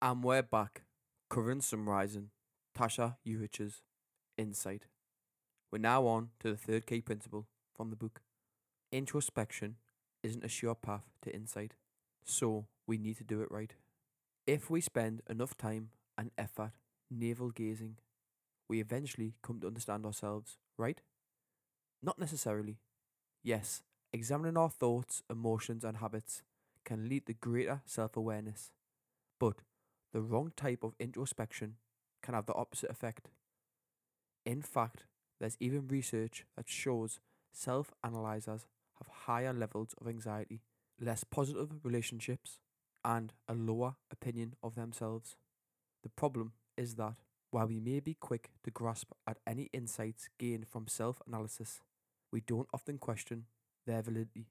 And we're back, covering summarising Tasha Eurich's insight. We're now on to the third key principle from the book. Introspection isn't a sure path to insight, so we need to do it right. If we spend enough time and effort navel gazing, we eventually come to understand ourselves, right? Not necessarily. Yes, examining our thoughts, emotions, and habits can lead to greater self awareness, but the wrong type of introspection can have the opposite effect. In fact, there's even research that shows self analyzers have higher levels of anxiety, less positive relationships, and a lower opinion of themselves. The problem is that while we may be quick to grasp at any insights gained from self analysis, we don't often question their validity.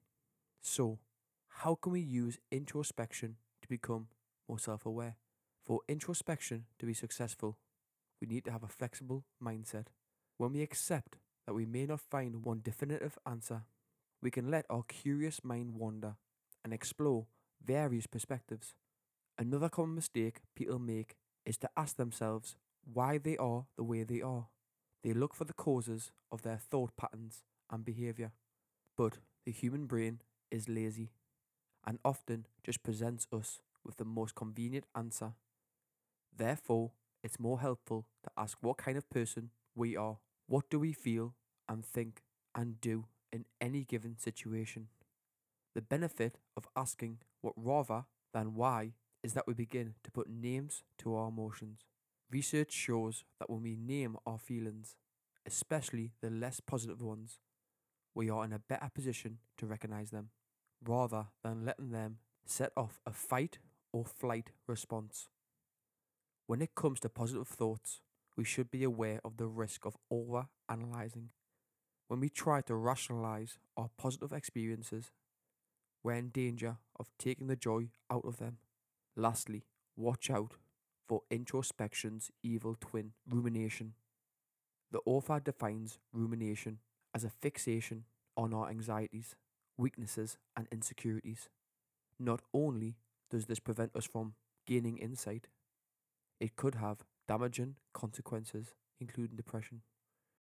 So, how can we use introspection to become more self aware? For introspection to be successful, we need to have a flexible mindset. When we accept that we may not find one definitive answer, we can let our curious mind wander and explore various perspectives. Another common mistake people make is to ask themselves why they are the way they are. They look for the causes of their thought patterns and behavior. But the human brain is lazy and often just presents us with the most convenient answer. Therefore, it's more helpful to ask what kind of person we are. What do we feel and think and do in any given situation? The benefit of asking what rather than why is that we begin to put names to our emotions. Research shows that when we name our feelings, especially the less positive ones, we are in a better position to recognize them rather than letting them set off a fight or flight response. When it comes to positive thoughts, we should be aware of the risk of over analyzing. When we try to rationalize our positive experiences, we're in danger of taking the joy out of them. Lastly, watch out for introspection's evil twin, rumination. The author defines rumination as a fixation on our anxieties, weaknesses, and insecurities. Not only does this prevent us from gaining insight, it could have damaging consequences, including depression.